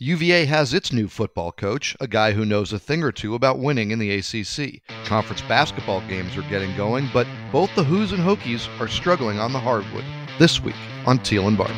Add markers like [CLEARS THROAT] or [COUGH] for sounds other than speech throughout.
UVA has its new football coach, a guy who knows a thing or two about winning in the ACC. Conference basketball games are getting going, but both the Hoos and Hokies are struggling on the hardwood. This week on Teel and Barber.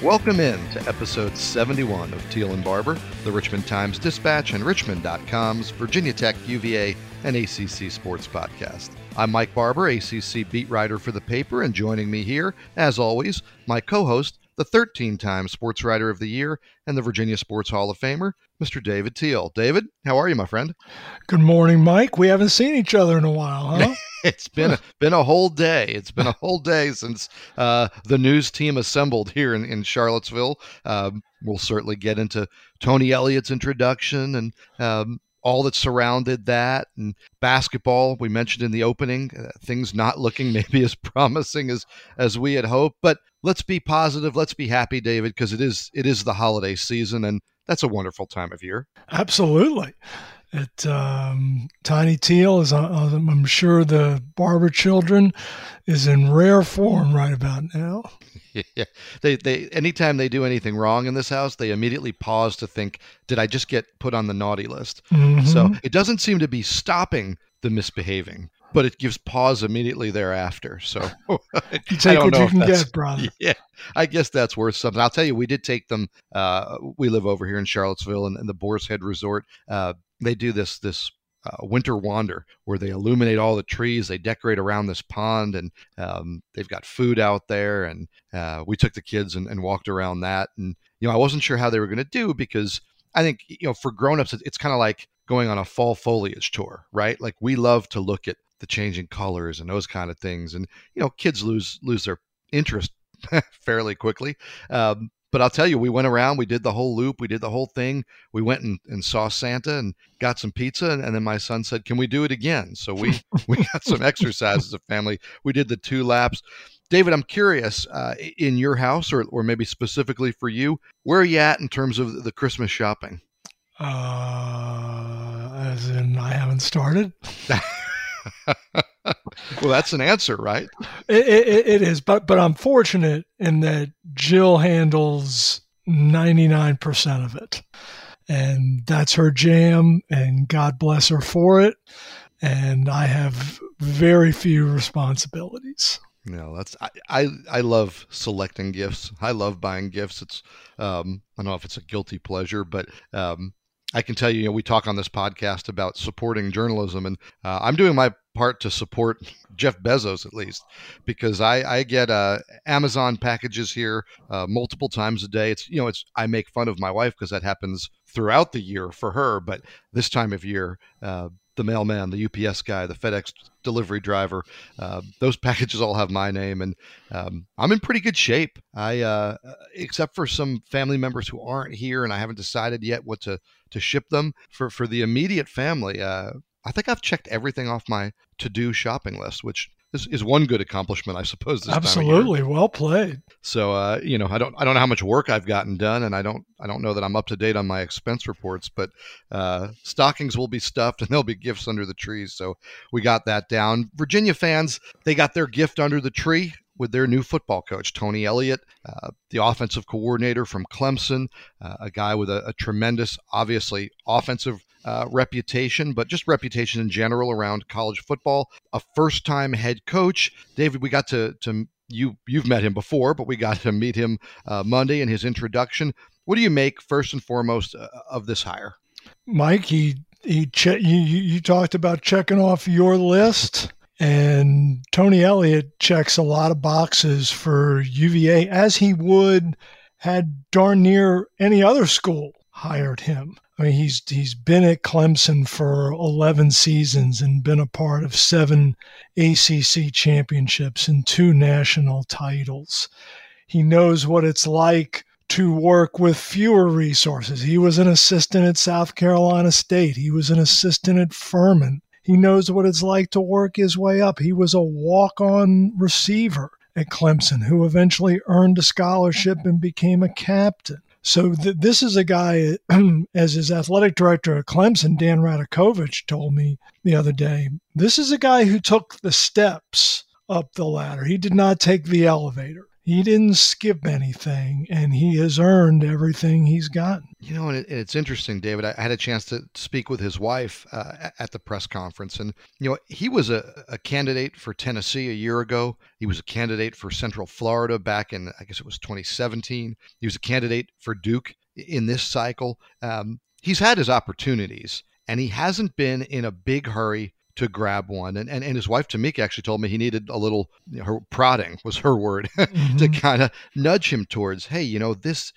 Welcome in to episode 71 of Teel and Barber, the Richmond Times Dispatch and Richmond.com's Virginia Tech, UVA, and ACC Sports Podcast. I'm Mike Barber, ACC beat writer for the paper, and joining me here, as always, my co host, the 13 time Sports Writer of the Year and the Virginia Sports Hall of Famer, Mr. David Teel. David, how are you, my friend? Good morning, Mike. We haven't seen each other in a while, huh? [LAUGHS] it's been a, been a whole day. It's been a whole day since uh, the news team assembled here in, in Charlottesville. Um, we'll certainly get into Tony Elliott's introduction and um, all that surrounded that and basketball we mentioned in the opening uh, things not looking [LAUGHS] maybe as promising as as we had hoped but let's be positive let's be happy david because it is it is the holiday season and that's a wonderful time of year. Absolutely it um, Tiny Teel is, uh, I'm sure the Barber children is in rare form right about now. [LAUGHS] yeah, they they anytime they do anything wrong in this house, they immediately pause to think, "Did I just get put on the naughty list?" Mm-hmm. So it doesn't seem to be stopping the misbehaving, but it gives pause immediately thereafter. So [LAUGHS] you take what you can get, brother. [LAUGHS] Yeah, I guess that's worth something. I'll tell you, we did take them. Uh, we live over here in Charlottesville, and, and the Boar's Head Resort. Uh, they do this this uh, winter wander where they illuminate all the trees they decorate around this pond and um, they've got food out there and uh, we took the kids and, and, walked around that and you know i wasn't sure how they were going to do because i think you know for grown-ups it's, it's kind of like going on a fall foliage tour right? Like we love to look at the changing colors and those kind of things and you know kids lose lose their interest [LAUGHS] fairly quickly. Um, but I'll tell you, we went around, we did the whole loop, we did the whole thing. We went and, and saw Santa and got some pizza, and, and then my son said, "Can we do it again?" So we [LAUGHS] we got some exercise as a family. We did the two laps. David, I'm curious, uh, in your house, or or maybe specifically for you, where are you at in terms of the Christmas shopping? Uh, as in, I haven't started. [LAUGHS] well, that's an answer, right? It, it, it is, but but I'm fortunate in that Jill handles 99% of it, and that's her jam, and God bless her for it. And I have very few responsibilities. No, that's I, I, I love selecting gifts. I love buying gifts. It's um I don't know if it's a guilty pleasure, but um I can tell you, you know, we talk on this podcast about supporting journalism, and uh, I'm doing my part to support [LAUGHS] Jeff Bezos at least, because I, I get uh, Amazon packages here uh, multiple times a day. It's you know, it's I make fun of my wife because that happens throughout the year for her, but this time of year, uh, the mailman, the UPS guy, the FedEx delivery driver, uh, those [LAUGHS] packages all have my name, and um, I'm in pretty good shape. I, uh, except for some family members who aren't here, and I haven't decided yet what to to ship them for for the immediate family. Uh, I think I've checked everything off my to do shopping list, which is, is one good accomplishment, I suppose. Absolutely, well played. So, uh, you know, I don't I don't know how much work I've gotten done, and I don't I don't know that I'm up to date on my expense reports. But uh, stockings will be stuffed, and [LAUGHS] there'll be gifts under the trees. So we got that down. Virginia fans, they got their gift under the tree with their new football coach, Tony Elliott, uh, the offensive coordinator from Clemson, uh, a guy with a, a tremendous, obviously, offensive uh, reputation, but just reputation in general around college football. A first time head coach. David, we got to, to you, you've met him before, but we got to meet him uh, Monday in his introduction. What do you make first and foremost uh, of this hire? Mike, he, he che- you, you talked about checking off your list. And Tony Elliott checks a lot of boxes for UVA as he would had darn near any other school hired him. I mean, he's he's been at Clemson for 11 seasons and been a part of seven ACC championships and two national titles. He knows what it's like to work with fewer resources. He was an assistant at South Carolina State. He was an assistant at Furman. He knows what it's like to work his way up. He was a walk-on receiver at Clemson who eventually earned a scholarship and became a captain. So th- this is a guy, [CLEARS THROAT] as his athletic director at Clemson, Dan Radakovich, told me the other day. This is a guy who took the steps up the ladder. He did not take the elevator he didn't skip anything and he has earned everything he's gotten. You know, and, it, it's interesting, David. I had a chance to speak with his wife uh, at the press conference, and you know, he was a, a candidate for Tennessee a year ago. He was a candidate for Central Florida back in, I guess it was 2017. He was a candidate for Duke in this cycle. Um, he's had his opportunities, and he hasn't been in a big hurry to grab one. And, and, and his wife, Tamika, actually told me he needed a little, you know, her prodding was her word, [LAUGHS] mm-hmm. to kind of nudge him towards, hey, you know, this,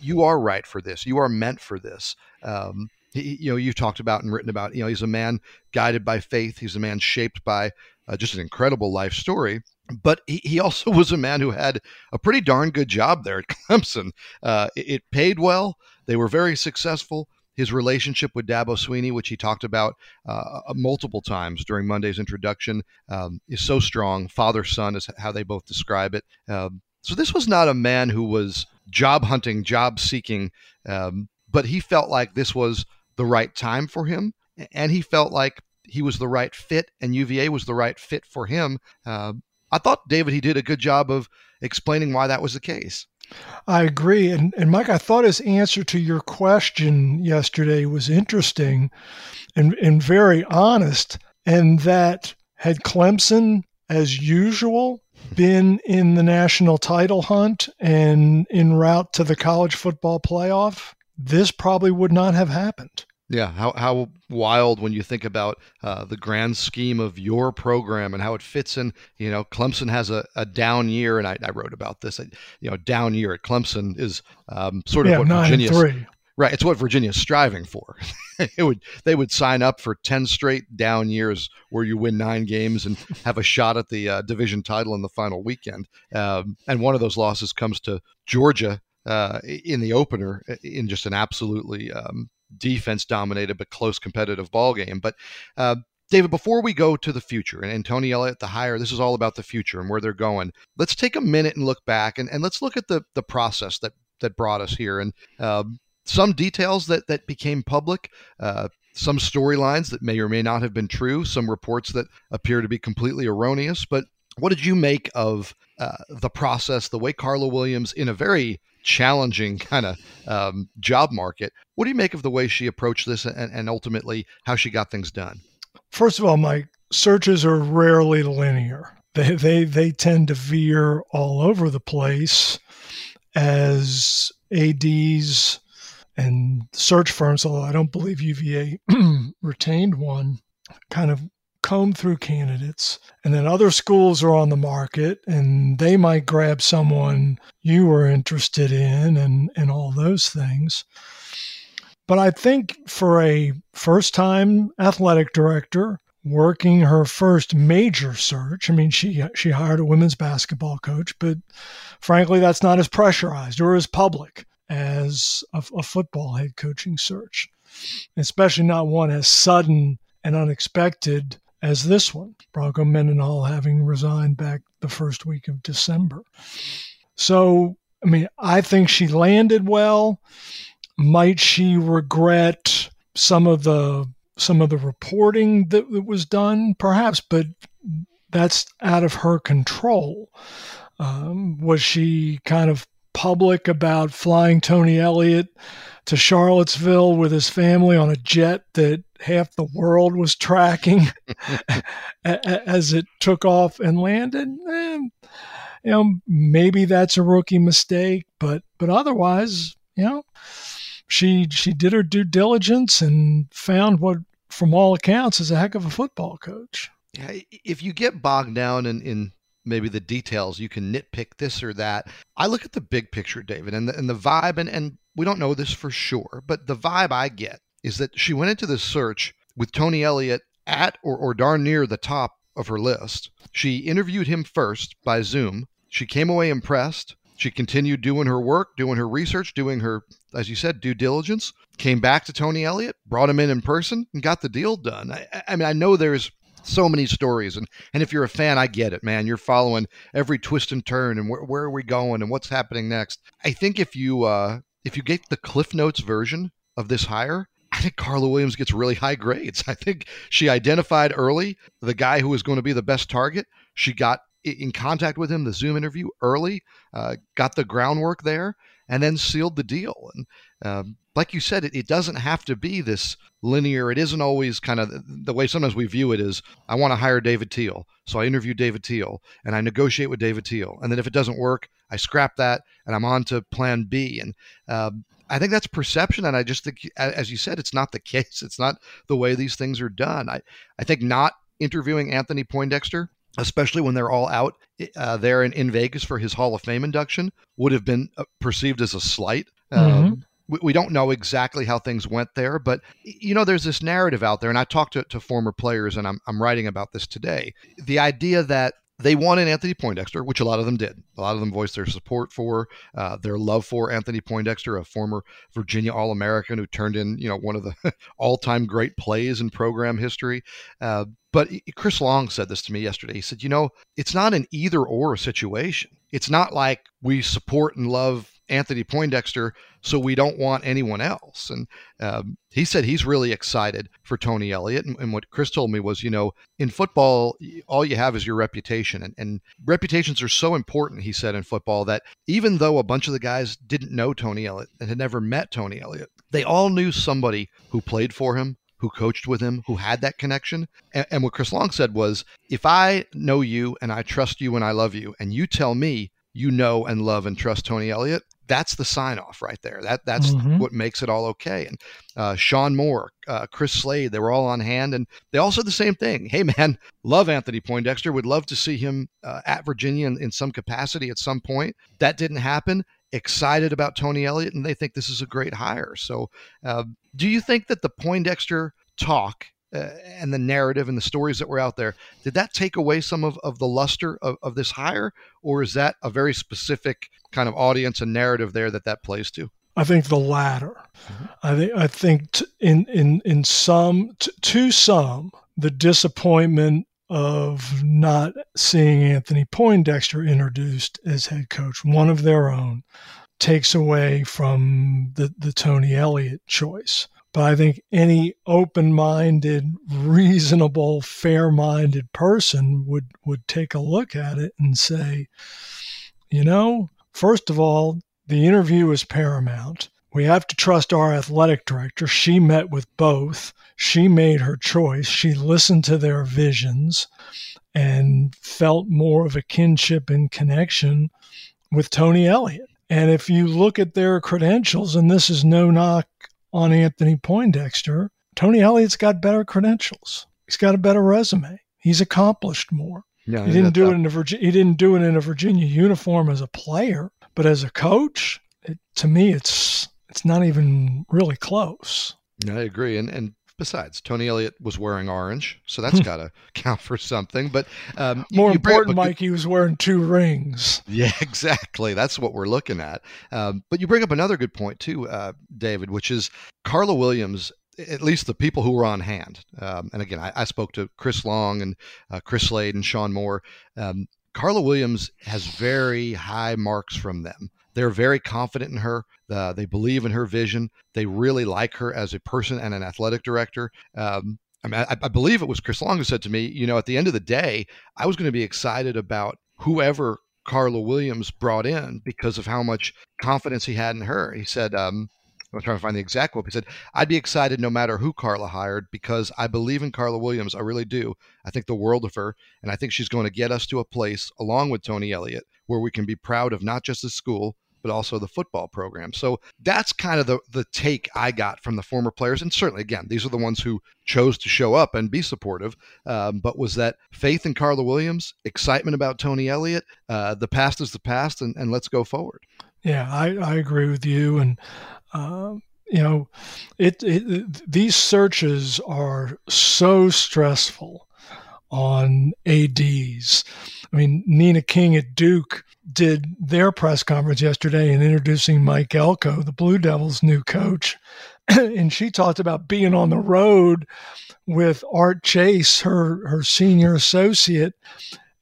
you are right for this. You are meant for this. Um, he, you know, you talked about and written about, you know, he's a man guided by faith. He's a man shaped by uh, just an incredible life story. But he, he also [LAUGHS] was a man who had a pretty darn good job there at Clemson. Uh, it, it paid well. They were very successful his relationship with Dabo Swinney, which he talked about uh, uh, multiple times during Monday's introduction, um, is so strong. Father son is how they both describe it. Um, so this was not a man who was job hunting, job seeking, um, but he felt like this was the right time for him, and he felt like he was the right fit, and UVA was the right fit for him. Uh, I thought David he did a good job of explaining why that was the case. I agree. And, and Mike, I thought his answer to your question yesterday was interesting and, and very honest. And that had Clemson, as usual, been in the national title hunt and en route to the college football playoff, this probably would not have happened. Yeah, how, how wild when you think about uh, the grand scheme of your program and how it fits in. You know, Clemson has a, a down year, and I, I wrote about this. You know, down year at Clemson is um, sort of yeah, what Virginia's three. right. It's what Virginia's striving for. [LAUGHS] it would they would sign up for ten straight down years where you win nine games and have a shot at the uh, division title in the final weekend. Um, and one of those losses comes to Georgia uh, in the opener in just an absolutely um, defense dominated but close competitive ball game. But uh, David, before we go to the future and, and, Tony Elliott, the hire, this is all about the future and where they're going. Let's take a minute and look back and, and let's look at the the process that that brought us here and um, some details that that became public. Uh, some storylines that may or may not have been true, some reports that appear to be completely erroneous. But what did you make of uh, the process, the way Carla Williams, in a very challenging kind of um, job market. What do you make of the way she approached this and, and ultimately how she got things done? First of all, my searches are rarely linear. They, they, they tend to veer all over the place as ADs and search firms, although I don't believe UVA [CLEARS THROAT] retained one, kind of comb through candidates and then other schools are on the market and they might grab someone you were interested in and, and all those things. But I think for a first time athletic director working her first major search, I mean, she, she hired a women's basketball coach, but frankly, that's not as pressurized or as public as a, a football head coaching search, especially not one as sudden and unexpected as this one, Bronco Mendenhall having resigned back the first week of December. So, I mean, I think she landed well. Might she regret some of the some of the reporting that, was done? Perhaps, but that's out of her control. Um, was she kind of public about flying Tony Elliott to Charlottesville with his family on a jet that half the world was tracking [LAUGHS] as it took off and landed. And, you know, maybe that's a rookie mistake, but but otherwise, you know, she she did her due diligence and found what, from all accounts, is a heck of a football coach. Yeah, if you get bogged down in, in maybe the details, you can nitpick this or that. I look at the big picture, David, and the, and the vibe, and, and we don't know this for sure, but the vibe I get is that she went into this search with Tony Elliott at or, or darn near the top of her list. She interviewed him first by Zoom. She came away impressed. She continued doing her work, doing her research, doing her, as you said, due diligence. Came back to Tony Elliott, brought him in in person, and got the deal done. I, I mean, I know there's so many stories and and if you're a fan i get it man you're following every twist and turn and where, where are we going and what's happening next i think if you uh if you get the Cliff Notes version of this hire, I think Carla Williams gets really high grades. I think she identified early the guy who was going to be the best target. She got in contact with him, the Zoom interview early, uh, got the groundwork there, and then sealed the deal. And um, like you said, it, it, doesn't have to be this linear. It isn't always kind of the way sometimes we view it is I want to hire David Teel. So I interview David Teel and I negotiate with David Teel. And then if it doesn't work, I scrap that and I'm on to plan B. And um, I think that's perception. And I just think, as you said, it's not the [LAUGHS] case. It's not the way these things are done. I, I think not interviewing Anthony Poindexter especially when they're all out uh, there in, in Vegas for his Hall of Fame induction, would have been uh, perceived as a slight. Mm-hmm. Um, we, we, don't know exactly how things went there, but you know, there's this narrative out there, and I talked to, to former players, and I'm, I'm writing about this today. The idea that they wanted Anthony Poindexter, which a lot of them did. A lot of them voiced their support for, uh, their love for Anthony Poindexter, a former Virginia All American who turned in, you know, one of the [LAUGHS] all-time great plays in program history. Uh, but Chris Long said this to me yesterday. He said, you know, it's not an either-or situation. It's not like we support and love Anthony Poindexter, so we don't want anyone else. And um, he said he's really excited for Tony Elliott. And, and, what Chris told me was, you know, in football, all you have is your reputation. And, and reputations are so important, he said, in football that even though a bunch of the guys didn't know Tony Elliott and had never met Tony Elliott, they all knew somebody who played for him, who coached with him, who had that connection. And, and, what Chris Long said was, if I know you and I trust you and I love you, and you tell me you know and love and trust Tony Elliott, that's the sign off right there. That that's mm-hmm. what makes it all okay. And uh, Shawn Moore, uh, Chris Slade, they were all on hand, and they all said the same thing. [LAUGHS] Hey, man, love Anthony Poindexter. Would love to see him uh, at Virginia in, in some capacity at some point. That didn't happen. Excited about Tony Elliott, and they think this is a great hire. So, uh, do you think that the Poindexter talk uh, and the narrative and the stories that were out there, did that take away some of, of the luster of, of this hire? Or is that a very specific kind of audience and narrative there that that plays to? I think the latter. Mm-hmm. I think I think t- in in in some t- to some the disappointment of not seeing Anthony Poindexter introduced as head coach, one of their own, takes away from the the Tony Elliott choice. But I think any open minded, reasonable, fair minded person would, would take a look at it and say, you know, first of all, the interview is paramount. We have to trust our athletic director. She met with both. She made her choice. She listened to their visions and felt more of a kinship and connection with Tony Elliott. And if you look at their credentials, and this is no knock on Anthony Poindexter, Tony Elliott's got better credentials. He's got a better resume. He's accomplished more. Yeah, he didn't do it in a Virginia. He didn't do it in a Virginia uniform as a player, but as a coach, it, to me, it's it's not even really close. I agree, and and Besides, Tony Elliott was wearing orange, so that's got to count for something. But um, more you, you important, Mike, he was wearing two rings. Yeah, [LAUGHS] exactly. That's what we're looking at. Um, but you bring up another good point too, uh, David, which is Carla Williams. At least the people who were on hand, um, and again, I, I, spoke to Chris Long and uh, Chris Slade and Shawn Moore. Um, Carla Williams has very high marks from them. They're very confident in her. Uh, they believe in her vision. They really like her as a person and an athletic director. Um, I mean, I, I, believe it was Chris Long who said to me, you know, at the end of the day, I was going to be excited about whoever Carla Williams brought in because of how much confidence he had in her. He said, um, I'm trying to find the exact quote. He said, I'd be excited no matter who Carla hired because I believe in Carla Williams. I really do. I think the world of her. And I think she's going to get us to a place, along with Tony Elliott, where we can be proud of not just the school, but also the football program. So that's kind of the, the take I got from the former players. And certainly, again, these are the ones who chose to show up and be supportive. Um, but was that faith in Carla Williams, excitement about Tony Elliott, uh, the past is the past, and, and let's go forward. Yeah, I, I agree with you. And, uh, you know, it, it these searches are so stressful on ADs. I mean, Nina King at Duke did their press conference yesterday in introducing Mike Elko, the Blue Devils' new coach. [CLEARS THROAT] and she talked about being on the road with Art Chase, her, her senior associate.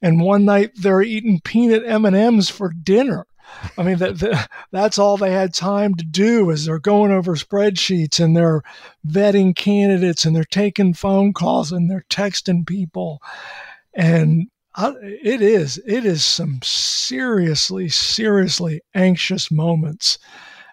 And one night they're eating peanut M&Ms for dinner. I mean, that, that, that's all they had time to do is they're going over spreadsheets and they're vetting candidates and they're taking phone calls and they're texting people. And I, it is, it is some seriously, seriously anxious moments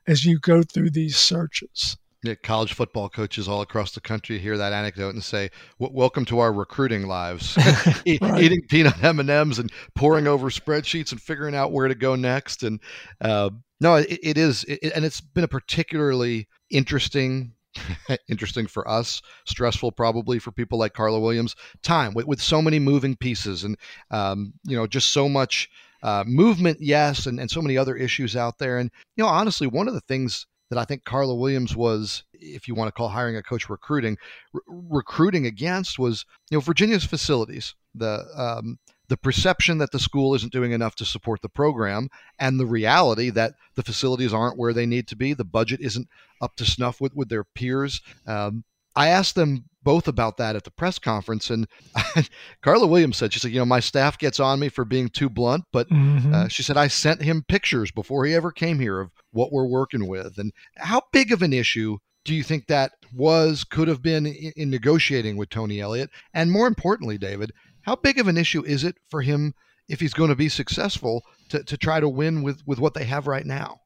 as you go through these searches. Yeah, college football coaches all across the country hear that anecdote and say, "Welcome to our recruiting lives, [LAUGHS] [LAUGHS] right. eating peanut M and M's and poring over spreadsheets and figuring out where to go next." And uh, no, it, it is, it, and it's been a particularly interesting, [LAUGHS] interesting for us, stressful probably for people like Carla Williams. Time with, with so many moving pieces, and um, you know, just so much uh, movement, yes, and, and so many other issues out there. And you know, honestly, one of the things that I think Carla Williams was, if you want to call hiring a coach recruiting, re- recruiting against was, you know, Virginia's facilities, the um, the perception that the school isn't doing enough to support the program, and the reality that the facilities aren't where they need to be, the budget isn't up to snuff with with their peers. Um, I asked them both about that at the press conference. And [LAUGHS] Carla Williams said, she said, you know, my staff gets on me for being too blunt, but mm-hmm. uh, she said, I sent him pictures before he ever came here of what we're working with. And how big of an issue do you think that was, could have been in, in negotiating with Tony Elliott? And more importantly, David, how big of an issue is it for him if he's going to be successful to, to try to win with, with what they have right now?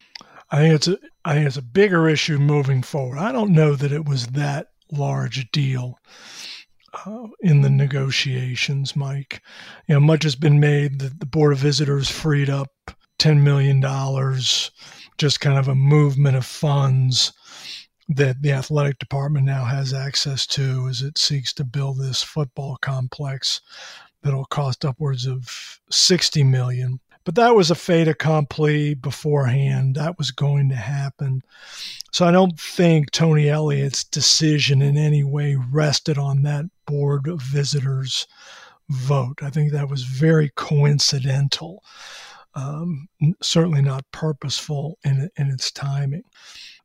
I think it's a I think it's a bigger issue moving forward. I don't know that it was that large deal uh, in the negotiations, Mike. You know, much has been made that the Board of Visitors freed up $10 million, just kind of a movement of funds that the athletic department now has access to as it seeks to build this football complex that'll cost upwards of 60 million but that was a fait accompli beforehand. That was going to happen. So I don't think Tony Elliott's decision in any way rested on that board of visitors vote. I think that was very coincidental, um, certainly not purposeful in, in its timing.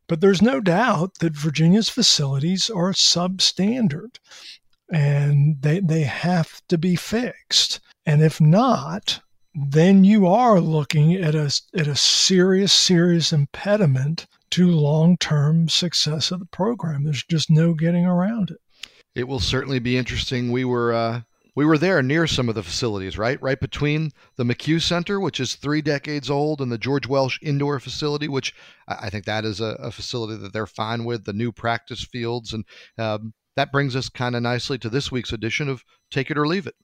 But there's no doubt that Virginia's facilities are substandard and they, they have to be fixed. And if not, then you are looking at a, at a serious, serious impediment to long term success of the program. There's just no getting around it. It will certainly be interesting. We were. Uh we were there near some of the facilities, right? Right between the McCue Center, which is three decades old, and the George Welsh Indoor Facility, which I think that is a, a facility that they're fine with, the new practice fields. And um, that brings us kind of nicely to this week's edition of Take It or Leave It.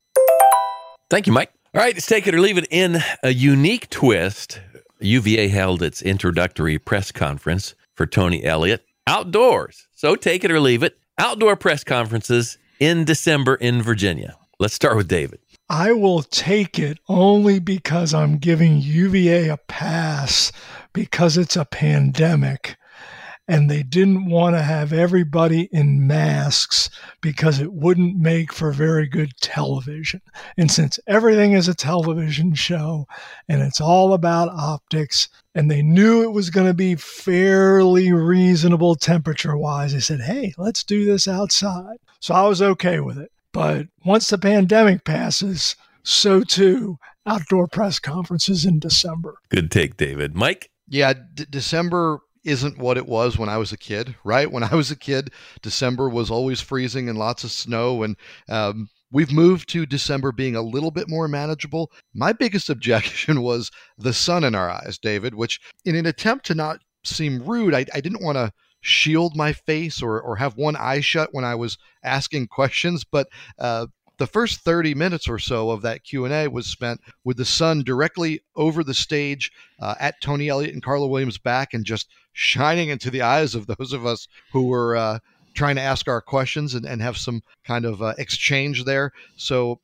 Thank you, Mike. All right, let's take it or leave it. In a unique twist, UVA held its introductory press conference for Tony Elliott outdoors. So take it or leave it. Outdoor press conferences in December in Virginia. Let's start with David. I will take it only because I'm giving UVA a pass because it's a pandemic and they didn't want to have everybody in masks because it wouldn't make for very good television. And since everything is a television show and it's all about optics, and they knew it was going to be fairly reasonable temperature wise, they said, hey, let's do this outside. So I was okay with it. But once the pandemic passes, so too outdoor press conferences in December. Good take, David. Mike? Yeah, D- December isn't what it was when I was a kid, right? When I was a kid, December was always freezing and lots of snow. And um, we've moved to December being a little bit more manageable. My biggest objection [LAUGHS] was the sun in our eyes, David, which, in an attempt to not seem rude, I, I didn't want to shield my face or, or have one eye shut when I was asking [LAUGHS] questions. But uh, the first 30 minutes or so of that q&a was spent with the sun directly over the stage uh, at tony elliott and carla williams back and just shining into the eyes of those of us who were uh, trying to ask our questions and, and have some kind of uh, exchange there. So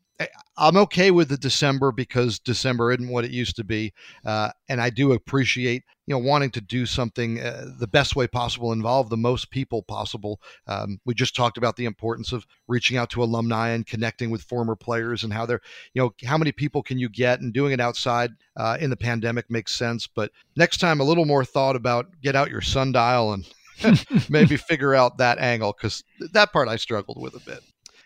I'm okay with the December because December isn't what it used to be, uh, and I do appreciate you know wanting to do something uh, the best way possible, involve the most people possible. Um, we just talked about the importance of reaching out to alumni and connecting with former players and how they're you know how many people can you get and doing it outside uh, in the pandemic makes sense. But next time, a little more thought about get out your sundial and [LAUGHS] [LAUGHS] maybe figure out that angle because that part I struggled with a bit.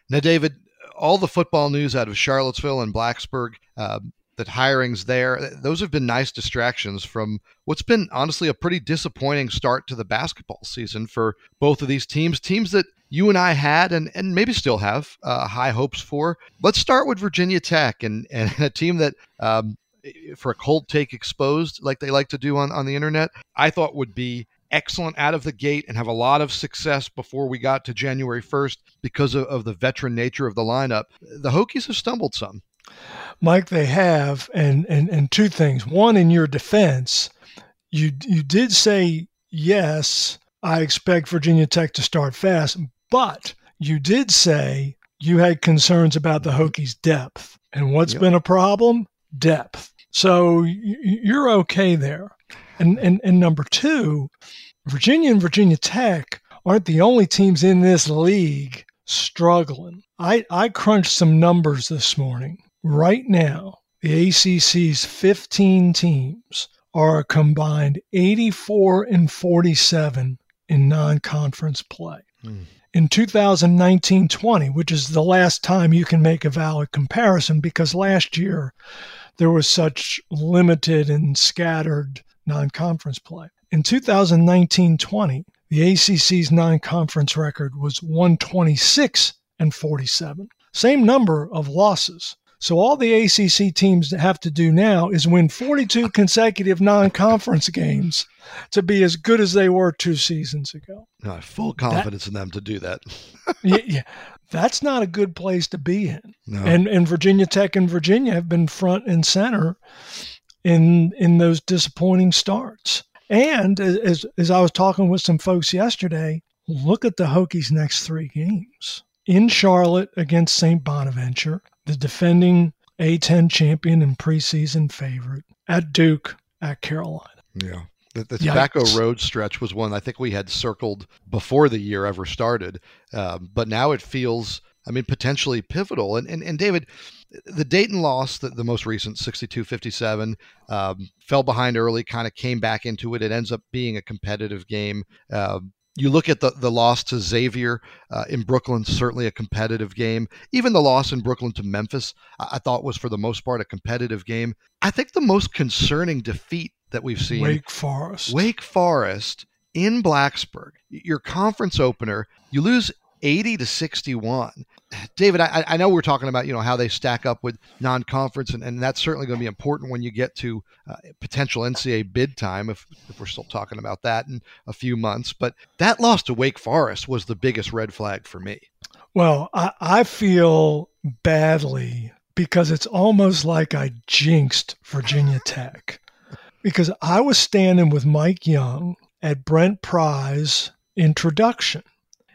Now, David, all the football news out of Charlottesville and Blacksburg. Uh, that hiring's there. Those have been nice distractions from what's been honestly a pretty disappointing start to the basketball season for both of these teams. Teams that you and I had and, and maybe still have uh, high hopes for. Let's start with Virginia Tech and, and [LAUGHS] a team that um, for a cold take exposed like they like to do on, on the internet, I thought would be excellent out of the gate and have a lot of success before we got to January 1st because of, of the veteran nature of the lineup. The Hokies have stumbled some. Mike, they have, and and and two things. One, in your defense, you you did say yes. I expect Virginia Tech to start fast, but you did say you had concerns about the Hokies' depth, and what's yep. been a problem? Depth. So you're okay there. And, and, and number two, Virginia and Virginia Tech aren't the only teams in this league struggling. I, I crunched some numbers this morning. Right now, the ACC's 15 teams are a combined 84 and 47 in non conference play. Hmm. In 2019 20, which is the last time you can make a valid comparison because last year there was such limited and scattered non conference play. In 2019 20, the ACC's non conference record was 126 and 47. Same number of losses. So all the ACC teams have to do now is win 42 consecutive non-conference games to be as good as they were two seasons ago. No, I have full confidence that, in them to do that. [LAUGHS] yeah, yeah, that's not a good place to be in. No. And and Virginia Tech and Virginia have been front and center in in those disappointing starts. And as as I was talking with some folks yesterday, look at the Hokies' next three games in Charlotte against St. Bonaventure, the defending A10 champion and preseason favorite, at Duke, at Carolina. Yeah. The, the Tobacco Road stretch was one I think we had circled before the year ever started, um, but now it feels, I mean, potentially pivotal. And and, and David, the Dayton loss, the, the most recent 62-57, um, fell behind early, kind of came back into it. It ends up being a competitive game. Uh, you look at the, the loss to Xavier uh, in Brooklyn, certainly a competitive game. Even the loss in Brooklyn to Memphis, I, I, thought was for the most part a competitive game. I think the most concerning defeat that we've seen Wake Forest. Wake Forest in Blacksburg, your conference opener, you lose 80 to 61. David, I, I, know we're talking about you know how they stack up with non-conference, and, and that's certainly going to be important when you get to uh, potential NCAA bid time, if, if we're still talking about that in a few months. But that loss to Wake Forest was the biggest red flag for me. Well, I, I feel badly because it's almost like I jinxed Virginia Tech because I was standing with Mike Young at Brent Pry's introduction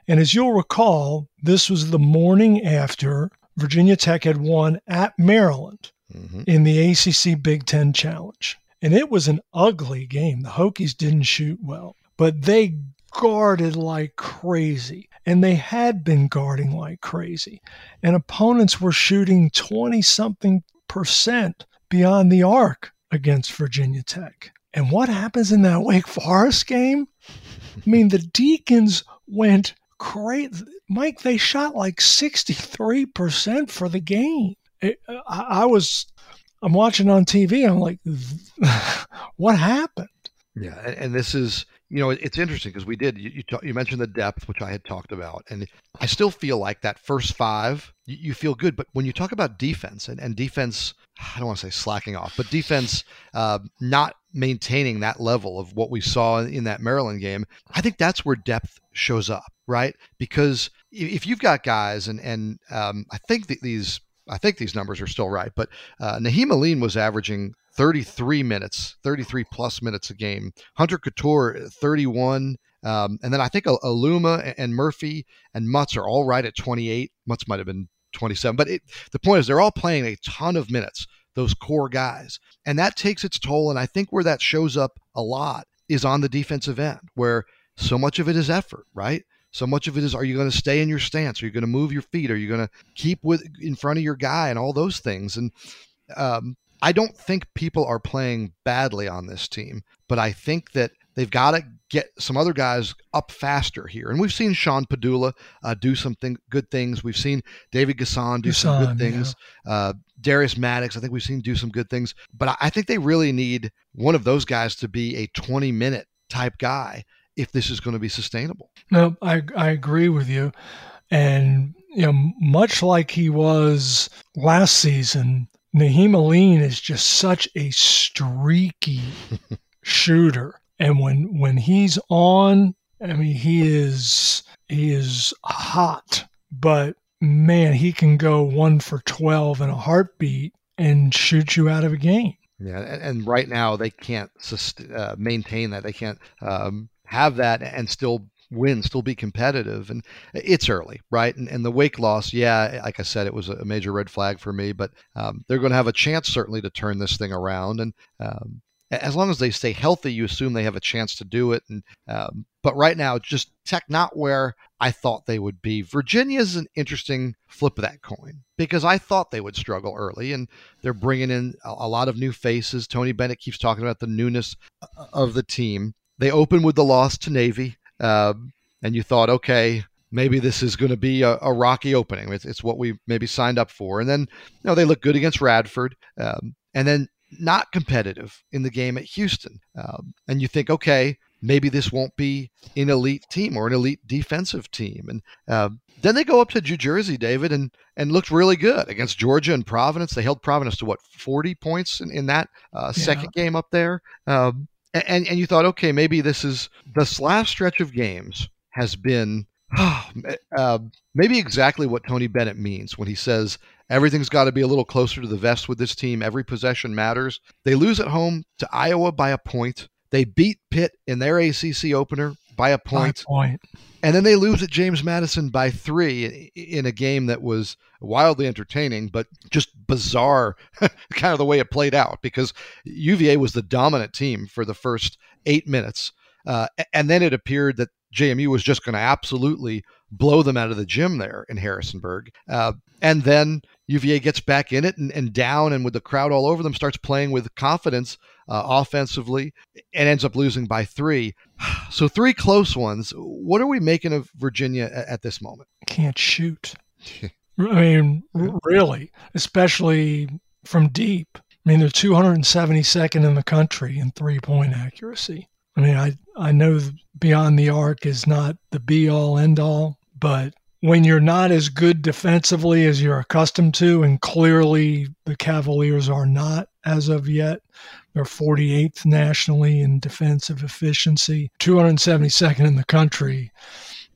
and as you'll recall, this was the morning after Virginia Tech had won at Maryland mm-hmm. in the ACC Big Ten Challenge. And it was an ugly game. The Hokies didn't shoot well, but they guarded like crazy. And they had been guarding like crazy. And opponents were shooting 20 something percent beyond the arc against Virginia Tech. And what happens in that [LAUGHS] Wake Forest game? I mean, the Deacons went crazy. Mike, they shot like 63% for the game. It, I, I was, I'm watching on TV. I'm like, [LAUGHS] what happened? Yeah. And, and this is, you know, it's interesting because we did, you, you, talk, you, mentioned the depth, which I had talked about. And I still feel like that first five, you, you feel good. But when you talk about defense and, and defense, I don't want to say slacking off, but defense uh, not maintaining that level of what we saw in that Maryland game, I think that's where depth shows up, right? Because if you've got guys, and and um, I think that these I think these numbers are still right, but uh, Nahiem Alleyne was averaging 33 minutes, 33 plus minutes a game. Hunter Cattoor 31. Um, and then I think Aluma and Murphy and Mutts are all right at 28. Mutts might have been 27, but it, the point is they're all playing a ton of minutes those core guys. And that takes its toll. And I think where that shows up a lot is on the defensive end, where so much of it is effort, right? So much of it is are you going to stay in your stance? Are you going to move your feet? Are you going to keep with in front of your guy and all those things? And um, I don't think people are playing badly on this team, but I think that they've got to get some other guys up faster here. And we've seen Sean Pedulla uh, do some thing, good things. We've seen David N'Guessan do some good things. Yeah. Uh, Darius Maddox, I think we've seen do some good things. But I think they really need one of those guys to be a 20 minute type guy if this is going to be sustainable. No, I, I agree with you. And, you know, much like he was last season, Nahiem Alleyne is just such a streaky [LAUGHS] shooter. And when when he's on, I mean he is he is hot, but man, he can go one for twelve in a heartbeat and shoot you out of a game. Yeah, and, and right now they can't uh, maintain that. They can't um, have that and still win, still be competitive. And it's early, right? And, and the Wake loss, yeah, like I said, it was a major red flag for me, but um, they're going to have a chance certainly to turn this thing around. And um, as long as they stay healthy, you assume they have a chance to do it. And um, but right now, just Tech not where I thought they would be. Virginia is an interesting flip of that coin because I thought they would struggle early, and they're bringing in a, a lot of new faces. Tony Bennett keeps talking about the newness uh, of the team. They open with the loss to Navy, uh, and you thought, okay, maybe this is going to be a, a rocky opening. It's, it's, what we maybe signed up for. And then, you know, they look good against Radford. Um, and then not competitive in the game at Houston. Um, and you think, okay, maybe this won't be an elite team or an elite defensive team. And uh, then they go up to New Jersey, David, and and looked really good against Georgia and Providence. They held Providence to what forty points in, in that uh, yeah. second game up there. Um, and and you thought, okay, maybe this is this last stretch of games has been. [SIGHS] Uh, maybe exactly what Tony Bennett means when he says Everything's got to be a little closer to the vest with this team. Every possession matters. They lose at home to Iowa by a point. They beat Pitt in their ACC opener by a point. By a point. And then they lose at James Madison by three in a game that was wildly entertaining, but just bizarre, [LAUGHS] kind of the way it played out because UVA was the dominant team for the first eight minutes. Uh, and then it appeared that JMU was just going to absolutely blow them out of the gym there in Harrisonburg. Uh, and then UVA gets back in it and, and, down, and with the crowd all over them, starts playing with confidence uh, offensively and ends up losing by three. [SIGHS] So, three close ones. What are we making of Virginia at, at this moment? Can't shoot. [LAUGHS] I mean, really, especially from deep. I mean, they're 272nd in the country in three point accuracy. I mean, I, I know beyond the arc is not the be all end all, but when you're not as good defensively as you're accustomed to, and clearly the Cavaliers are not as of yet. They're 48th nationally in defensive efficiency, 272nd in the country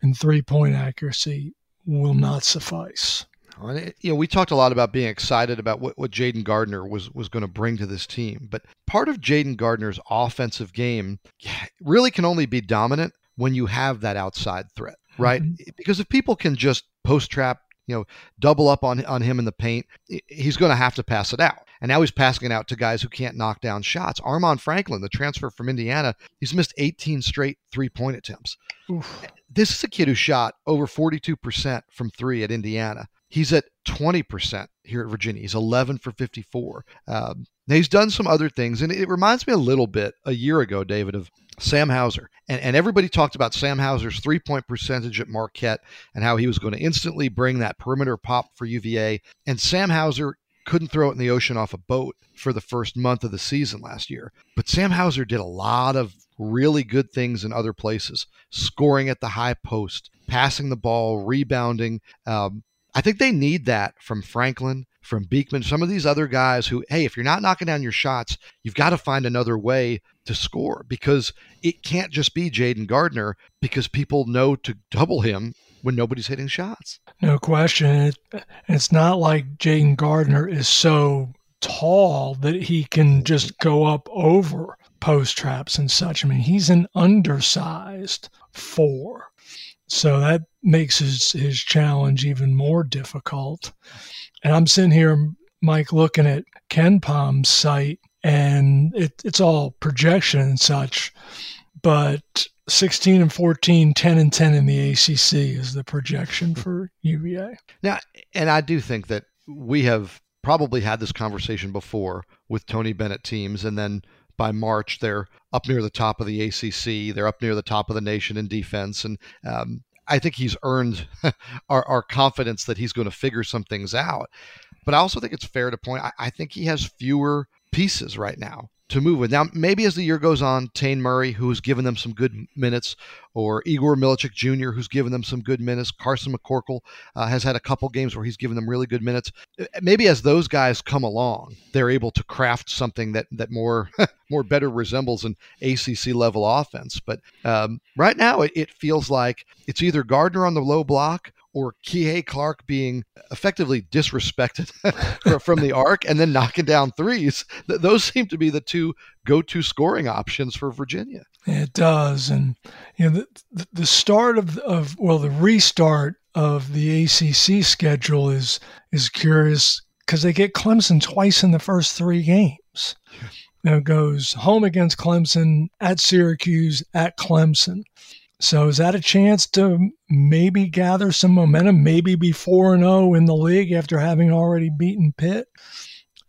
in three point accuracy will not suffice. You know, we talked a lot about being excited about what, what Jayden Gardner was was going to bring to this team, but part of Jayden Gardner's offensive game really can only be dominant when you have that outside threat right? Mm-hmm. Because if people can just post trap, you know, double up on on him in the paint, he's going to have to pass it out. And now he's passing it out to guys who can't knock down shots. Armaan Franklin, the transfer from Indiana, he's missed 18 straight three point attempts. Oof. This is a kid who shot over 42% from three at Indiana. He's at 20% here at Virginia. He's 11 for 54. Um, now he's done some other things, and it reminds me a little bit a year ago, David, of Sam Hauser. And, and everybody talked about Sam Hauser's three point percentage at Marquette and how he was going to instantly bring that perimeter pop for UVA. And Sam Hauser couldn't throw it in the ocean off a boat for the first month of the season last year. But Sam Hauser did a lot of really good things in other places, scoring at the high post, passing the ball, rebounding. Um, I think they need that from Franklin from Beekman, some of these other guys who, hey, if you're not knocking down your shots, you've got to find another way to score because it can't just be Jayden Gardner because people know to double him when nobody's hitting shots. No question. It's not like Jayden Gardner is so tall that he can just go up over post traps and such. I mean, he's an undersized four. So that makes his, his challenge even more difficult. And I'm sitting here, Mike, looking at KenPom's site, and it, it's all projection and such. But 16 and 14, 10 and 10 in the ACC is the projection for UVA. Now, and I do think that we have probably had this conversation before with Tony Bennett teams, and then by March they're up near the top of the ACC. They're up near the top of the nation in defense, and um, I think he's earned [LAUGHS] our, our confidence that he's going to figure some things out. But I also think it's fair to point. I, I think he has fewer pieces right now to move with. Now, maybe as the year goes on, Taine Murray, who's given them some good minutes, or Igor Milicic Jr., who's given them some good minutes. Carson McCorkle uh, has had a couple games where he's given them really good minutes. Uh, maybe as those guys come along, they're able to craft something that that more [LAUGHS] more better resembles an ACC level offense. But um, right now, it, it feels like it's either Gardner on the low block or Kihei Clark being effectively disrespected [LAUGHS] from the arc and then knocking down threes. Those seem to be the two go-to scoring options for Virginia. It does, and you know the the start of of well the restart of the ACC schedule is is curious because they get Clemson twice in the first three games. You know, it goes home against Clemson, at Syracuse, at Clemson. So is that a chance to maybe gather some momentum, maybe be 4 0 in the league after having already beaten Pitt?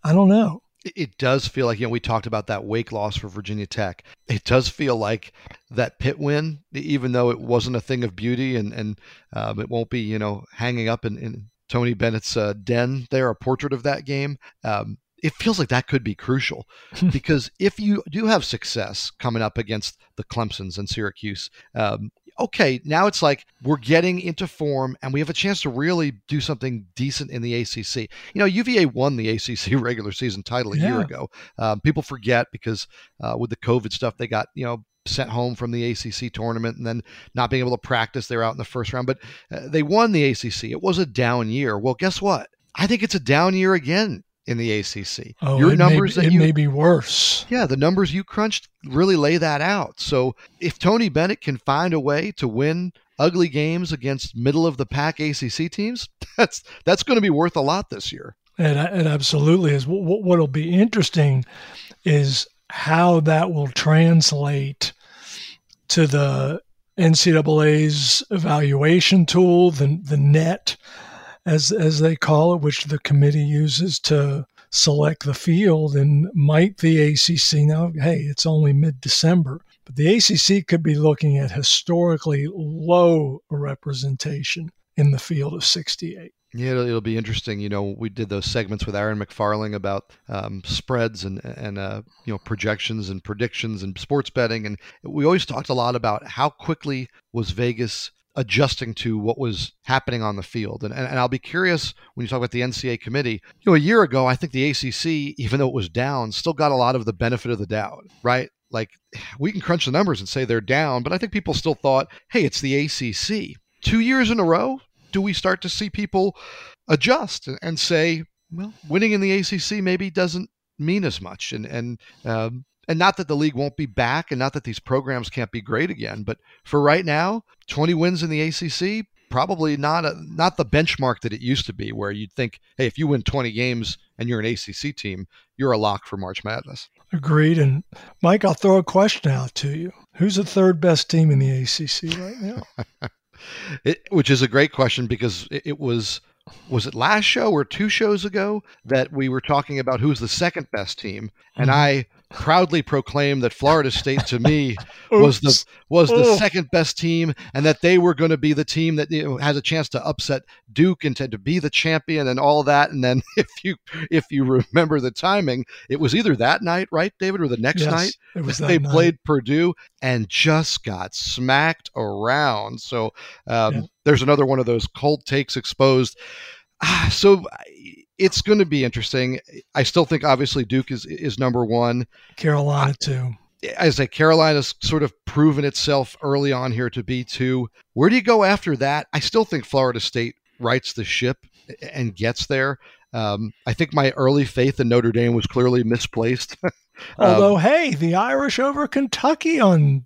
I don't know. It does feel like, you know, we talked about that Wake loss for Virginia Tech. It does feel like that Pitt win, even though it wasn't a thing of beauty and, and um, it won't be, you know, hanging up in, in Tony Bennett's uh, den there, a portrait of that game. Um, it feels like that could be crucial [LAUGHS] because if you do have success coming up against the Clemsons and Syracuse, um, okay, now it's like we're getting into form and we have a chance to really do something decent in the ACC. You know, UVA won the ACC [LAUGHS] regular season title a yeah. year ago. Um, people forget because uh, with the COVID stuff, they got, you know, sent home from the ACC tournament and then not being able to practice. They were out in the first round, but uh, they won the ACC. It was a down year. Well, guess what? I think it's a down year again in the ACC. Oh, Your numbers may, that you, may be worse. Yeah, the numbers you crunched really lay that out. So if Tony Bennett can find a way to win ugly games against middle of the pack ACC teams, [LAUGHS] that's that's going to be worth a lot this year. It, it absolutely is. What will be interesting is how that will translate to the NCAA's evaluation tool, the the net as as they call it, which the committee uses to select the field. And might the ACC now? Hey, it's only mid December, but the ACC could be looking at historically low representation in the field of 68. Yeah, it'll, it'll, be interesting. You know, we did those segments with Aaron McFarling about um, spreads and and uh, you know projections and predictions and sports betting, and we always talked a lot about how quickly was Vegas adjusting to what was happening on the field. And, and, and, I'll be curious when you talk about the NCAA committee. You know, a year ago, I think the ACC, even though it was down, still got a lot of the benefit of the doubt, right? Like we can crunch the numbers and say they're down, but I think people still thought, hey, it's the ACC. Two years in a row, do we start to see people adjust and say, well, winning in the ACC maybe doesn't mean as much, and and um, and not that the league won't be back and not that these programs can't be great again, but for right now, 20 wins in the ACC, probably not a, not the benchmark that it used to be where you'd think, hey, if you win 20 games and you're an ACC team, you're a lock for March Madness. Agreed. And Mike, I'll throw a question out to you. Who's the third best team in the ACC right now? [LAUGHS] it, which is a great question because it, it was was it last show or two shows ago that we were talking about who's the second best team and mm-hmm. i proudly proclaimed that Florida State to me [LAUGHS] was the was the second best team, and that they were going to be the team that you know, has a chance to upset Duke and to, to be the champion and all that. And then [LAUGHS] if you if you remember the timing, it was either that night, right, David, or the next yes, night it was they night. played Purdue and just got smacked around. So um, yeah. there's another one of those cold takes exposed. Ah, so it's going to be interesting. I still think obviously Duke is is number one. Carolina too. I say Carolina's sort of proven itself early on here to be two. Where do you go after that? I still think Florida State rights the ship and gets there. Um, I think my early faith in Notre Dame was clearly misplaced. [LAUGHS] Although, um, hey, the Irish over Kentucky on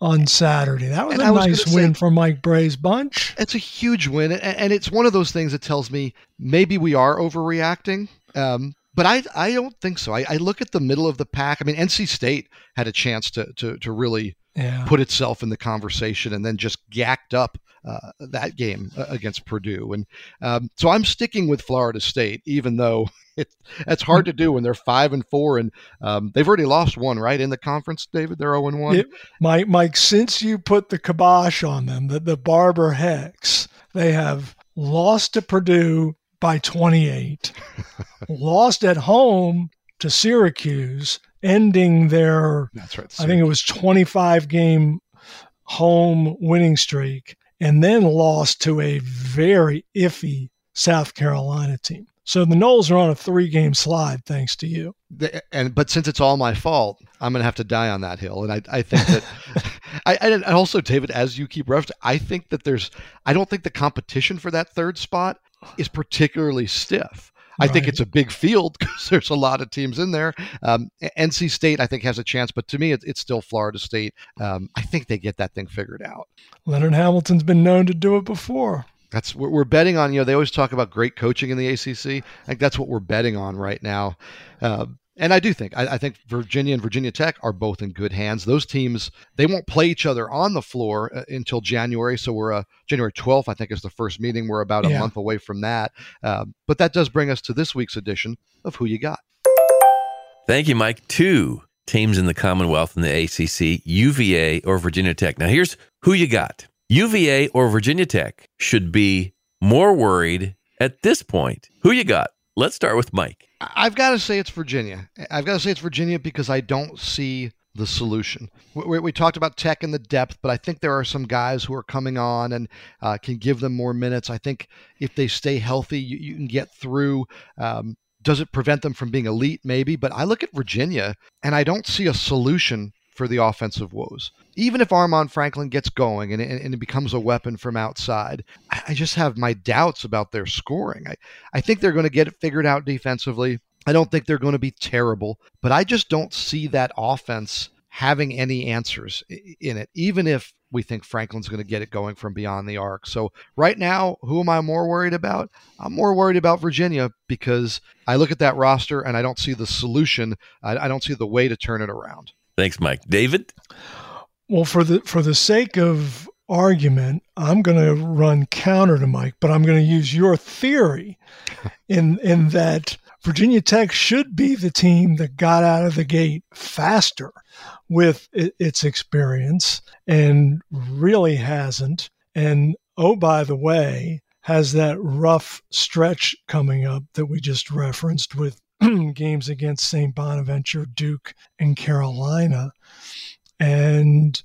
on Saturday. That was and a was nice win say, for Mike Brey's bunch. It's a huge win, and, it's one of those things that tells me maybe we are overreacting. Um, but I, I don't think so. I, I, look at the middle of the pack. I mean, NC State had a chance to to, to really yeah. put itself in the conversation, and then just gacked up uh, that game uh, against Purdue. And um, so I'm sticking with Florida State, even though it, that's hard to do when they're five and four, and um, they've already lost one right in the conference. David, they're zero and one. Mike, Mike, since you put the kibosh on them, the, the Barber hex, they have lost to Purdue by 28, [LAUGHS] lost at home to Syracuse, ending their that's right. I think it was 25 game home winning streak, and then lost to a very iffy South Carolina team. So the Noles are on a three-game slide, thanks to you. And but since it's all my fault, I'm going to have to die on that hill. And I, I think that, [LAUGHS] I, and also David, as you keep referencing, I think that there's, I don't think the competition for that third spot is particularly stiff. I think it's a big field [LAUGHS] because there's a lot of teams in there. Um, NC State, I think, has a chance, but to me, it, it's still Florida State. Um, I think they get that thing figured out. Leonard Hamilton's been known to do it before. That's what we're betting on. You know, they always talk about great coaching in the ACC. I think that's what we're betting on right now. Uh, and I do think I, I, think Virginia and Virginia Tech are both in good hands. Those teams they won't play each other on the floor uh, until January. So we're uh, January 12th, I think, is the first meeting. We're about a yeah. month away from that. Uh, but that does bring us to this week's edition of Who You Got. Thank you, Mike. Two teams in the Commonwealth in the ACC: UVA or Virginia Tech. Now here's who you got. UVA or Virginia Tech should be more worried at this point. Who you got? Let's start with Mike. I've got to say it's Virginia. I've got to say it's Virginia because I don't see the solution. We, we, talked about Tech and the depth, but I think there are some guys who are coming on and uh, can give them more minutes. I think if they stay healthy, you, you can get through. Um, does it prevent them from being elite? Maybe. But I look at Virginia and I don't see a solution for the offensive woes. Even if Armaan Franklin gets going and, and, it becomes a weapon from outside, I, I just have my doubts about their scoring. I, I think they're going to get it figured out defensively. I don't think they're going to be terrible, but I just don't see that offense having any answers in it, even if we think Franklin's going to get it going from beyond the arc. So, right now, who am I more worried about? I'm more worried about Virginia because I look at that roster and I don't see the solution. I, I don't see the way to turn it around. Thanks, Mike. David? Well, for the for the sake of argument, I'm going to run counter to Mike, but I'm going to use your theory [LAUGHS] in in that Virginia Tech should be the team that got out of the gate faster with its experience and really hasn't. And oh, by the way, has that rough stretch coming up that we just referenced with [CLEARS THROAT] games against St. Bonaventure, Duke, and Carolina. And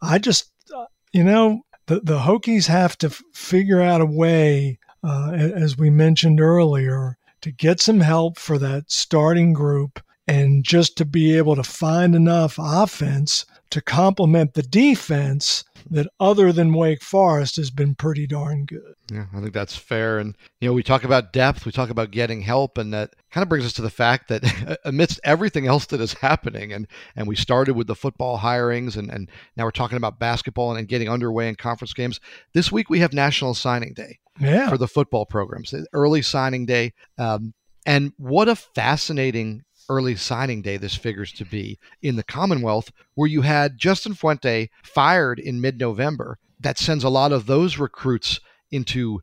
I just, uh, you know, the, the Hokies have to f- figure out a way, uh, as we mentioned earlier, to get some help for that starting group and just to be able to find enough offense to complement the defense that other than Wake Forest has been pretty darn good. Yeah, I think that's fair. And, you know, we talk about depth, we talk about getting help, and that kind of brings us to the fact that [LAUGHS] amidst everything else that is happening, and, and we started with the football hirings, and, and now we're talking about basketball and, and getting underway in conference games. This week we have National Signing Day yeah. for the football programs, early signing day. Um, and what a fascinating early signing day this figures to be in the Commonwealth, where you had Justin Fuente fired in mid November. That sends a lot of those recruits into,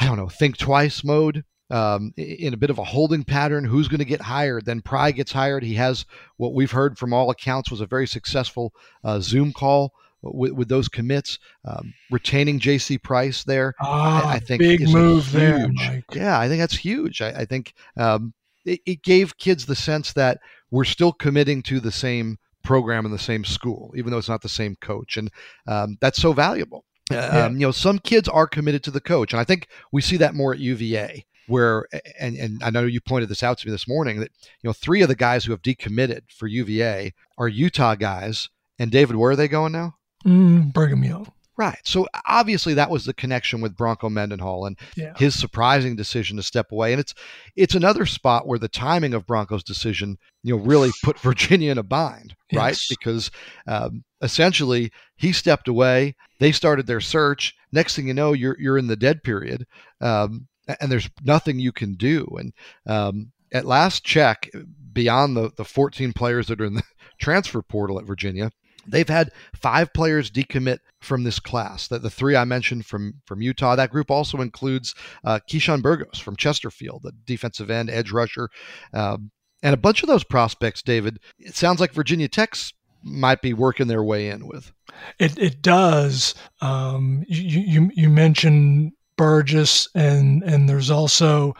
I don't know, think twice mode. Um, in a bit of a holding pattern, who's going to get hired? Then Pry gets hired. He has what we've heard from all accounts was a very successful uh, Zoom call with, with those commits. Um, retaining J.C. Price there, ah, I, I, think big move huge, there. Mike. Yeah, I think that's huge. I, I think um, it, it gave kids the sense that we're still committing to the same program in the same school, even though it's not the same coach, and um, that's so valuable. Yeah. Um, you know, some kids are committed to the coach, and I think we see that more at UVA. Where and and I know you pointed this out to me this morning that you know three of the guys who have decommitted for UVA are Utah guys. And David, where are they going now? Mm, Brigham Young. Right. So obviously that was the connection with Bronco Mendenhall and yeah. his surprising decision to step away. And it's it's another spot where the timing of Bronco's decision, you know, really [SIGHS] put Virginia in a bind, yes. right? Because um, essentially he stepped away. They started their search. Next thing you know, you're you're in the dead period, um, and there's nothing you can do. And um, at last check, beyond the the 14 players that are in the [LAUGHS] transfer portal at Virginia, They've had five players decommit from this class. The, the three I mentioned from from Utah. That group also includes uh, Keyshawn Burgos from Chesterfield, the defensive end, edge rusher, um, and a bunch of those prospects. David, it sounds like Virginia Tech's might be working their way in with. It it does. Um, you, you you mentioned Burgos, and and there's also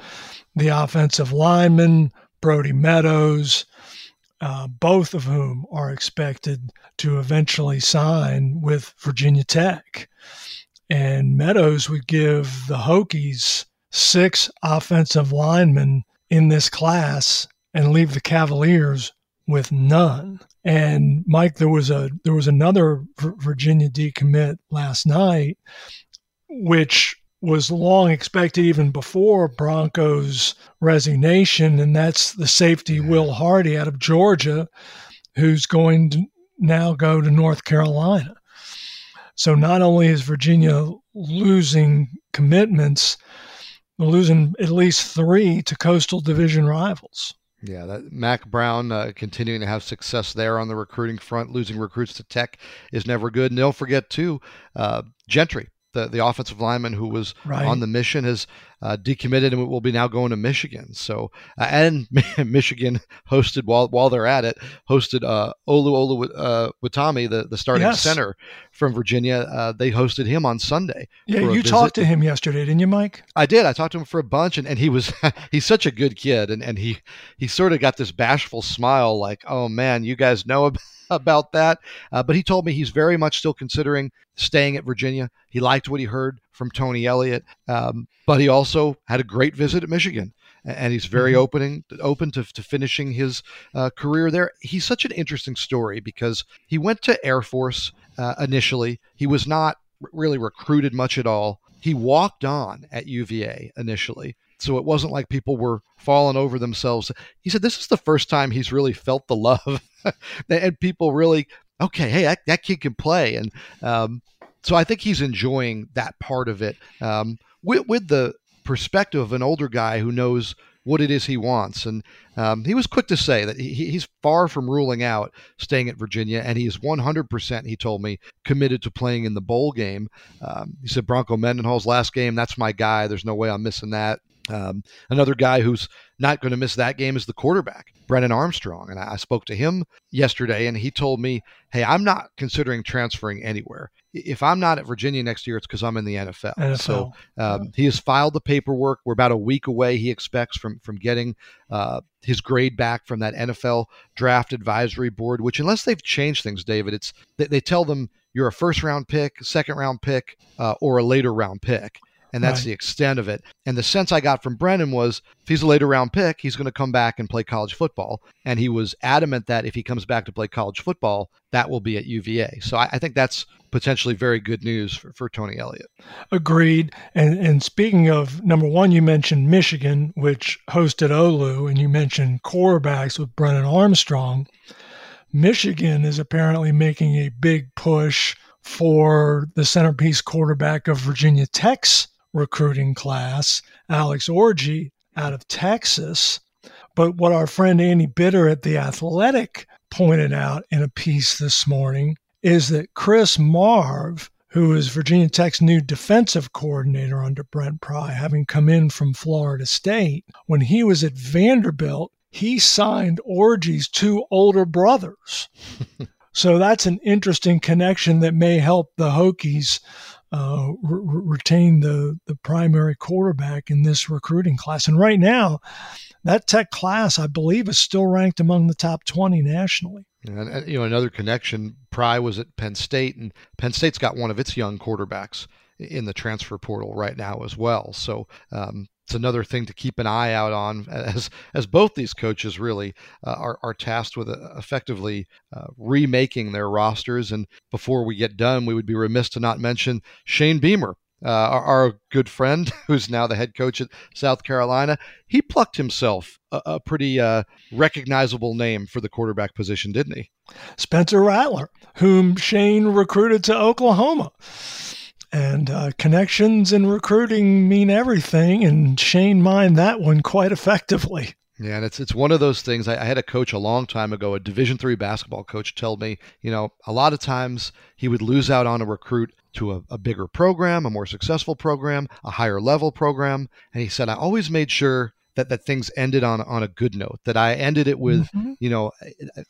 the offensive lineman Brody Meadows uh, both of whom are expected to eventually sign with Virginia Tech. And Meadows would give the Hokies six offensive linemen in this class and leave the Cavaliers with none. And Mike, there was a there was another Virginia decommit last night, which was long expected even before Bronco's resignation, and that's the safety Will Hardy out of Georgia, who's going to now go to North Carolina. So not only is Virginia losing commitments, losing at least three to coastal division rivals. Yeah, that Mack Brown uh, continuing to have success there on the recruiting front. Losing recruits to Tech is never good. And don't forget too, uh, Gentry the, the offensive lineman who was right. on the mission has uh, decommitted and will be now going to Michigan. So uh, and [LAUGHS] Michigan hosted while while they're at it hosted uh, Olu Olu uh, Watami, the the starting yes. center from Virginia. Uh, they hosted him on Sunday. Yeah, you talked to him yesterday, didn't you, Mike? I did. I talked to him for a bunch, and, and he was [LAUGHS] he's such a good kid, and and he he sort of got this bashful smile, like, oh man, you guys know about about that. Uh, but he told me he's very much still considering staying at Virginia. He liked what he heard from Tony Elliott, um, but he also had a great visit at Michigan. And he's very mm-hmm. opening, open to, to finishing his uh, career there. He's such an interesting story because he went to Air Force uh, initially. He was not really recruited much at all. He walked on at UVA initially. So it wasn't like people were falling over themselves. He said this is the first time he's really felt the love, [LAUGHS] and people really okay. Hey, that, that kid can play, and um, so I think he's enjoying that part of it um, with, with the perspective of an older guy who knows what it is he wants. And um, he was quick to say that he, he's far from ruling out staying at Virginia, and he is 100%, he told me, committed to playing in the bowl game. Um, he said Bronco Mendenhall's last game, that's my guy. There's no way I'm missing that. Um, another guy who's not going to miss that game is the quarterback, Brennan Armstrong. And I spoke to him yesterday, and he told me, Hey, I'm not considering transferring anywhere. If I'm not at Virginia next year, it's because I'm in the NFL. NFL. So um, he has filed the paperwork. We're about a week away, he expects, from, from getting uh, his grade back from that NFL draft advisory board, which, unless they've changed things, David, it's they, they tell them you're a first round pick, second round pick, uh, or a later round pick and that's right. the extent of it. And the sense I got from Brennan was if he's a later round pick, he's going to come back and play college football. And he was adamant that if he comes back to play college football, that will be at UVA. So I, I think that's potentially very good news for, for Tony Elliott. Agreed. And and speaking of number one, you mentioned Michigan, which hosted Olu, and you mentioned quarterbacks with Brennan Armstrong. Michigan is apparently making a big push for the centerpiece quarterback of Virginia Tech's recruiting class, Alex Orji out of Texas. But what our friend Andy Bitter at The Athletic pointed out in a piece this morning is that Chris Marve, who is Virginia Tech's new defensive coordinator under Brent Pry, having come in from Florida State, when he was at Vanderbilt, he signed Orji's two older brothers. [LAUGHS] so that's an interesting connection that may help the Hokies uh, re- retain the, the primary quarterback in this recruiting class. And right now, that tech class, I believe, is still ranked among the top 20 nationally. And, you know, another connection, Pry was at Penn State, and Penn State's got one of its young quarterbacks in the transfer portal right now as well. So um, it's another thing to keep an eye out on as as both these coaches really uh, are, are tasked with uh, effectively uh, remaking their rosters. And before we get done we would be remiss to not mention Shane Beamer uh, our, our, good friend [LAUGHS] who's now the head coach at South Carolina. He plucked himself a, a pretty uh, recognizable name for the quarterback position didn't he? Spencer Rattler whom Shane recruited to Oklahoma and uh, connections and recruiting mean everything, and Shane mined that one quite effectively. Yeah, and it's it's one of those things. I, I had a coach a long time ago, a Division three basketball coach, tell me, you know, a lot of times he would lose out on a recruit to a, a bigger program, a more successful program, a higher level program, and he said I always made sure that that things ended on on a good note. That I ended it with, mm-hmm. you know,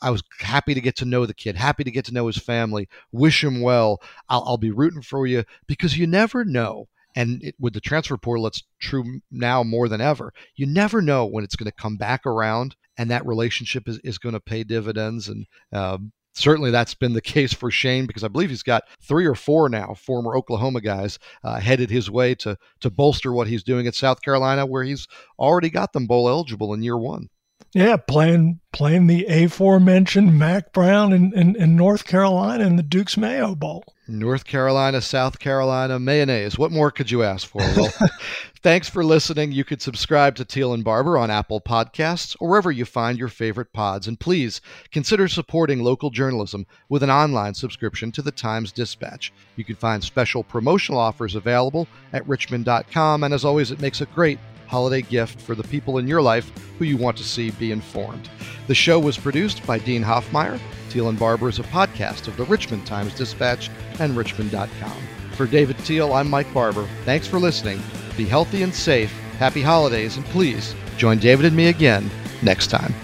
I was happy to get to know the kid, happy to get to know his family, wish him well. I'll, I'll be rooting for you because you never know and it, with the transfer portal, it's true now more than ever. You never know when it's going to come back around and that relationship is, is going to pay dividends. And um, certainly that's been the case for Shane because I believe he's got three or four now former Oklahoma guys uh, headed his way to to bolster what he's doing at South Carolina, where he's already got them bowl eligible in year one. Yeah, playing playing the aforementioned Mack Brown in, in, in North Carolina in the Duke's Mayo Bowl. North Carolina, South Carolina, mayonnaise. What more could you ask for? Well, [LAUGHS] thanks for listening. You could subscribe to Teel and Barber on Apple Podcasts or wherever you find your favorite pods. And please consider supporting local journalism with an online subscription to the Times Dispatch. You can find special promotional offers available at richmond.com. And as always, it makes a great holiday gift for the people in your life who you want to see be informed. The show was produced by Dean Hoffmeyer. Teel and Barber is a podcast of the Richmond Times Dispatch and Richmond.com. For David Teel, I'm Mike Barber. Thanks for listening. Be healthy and safe. Happy holidays, and please join David and me again next time.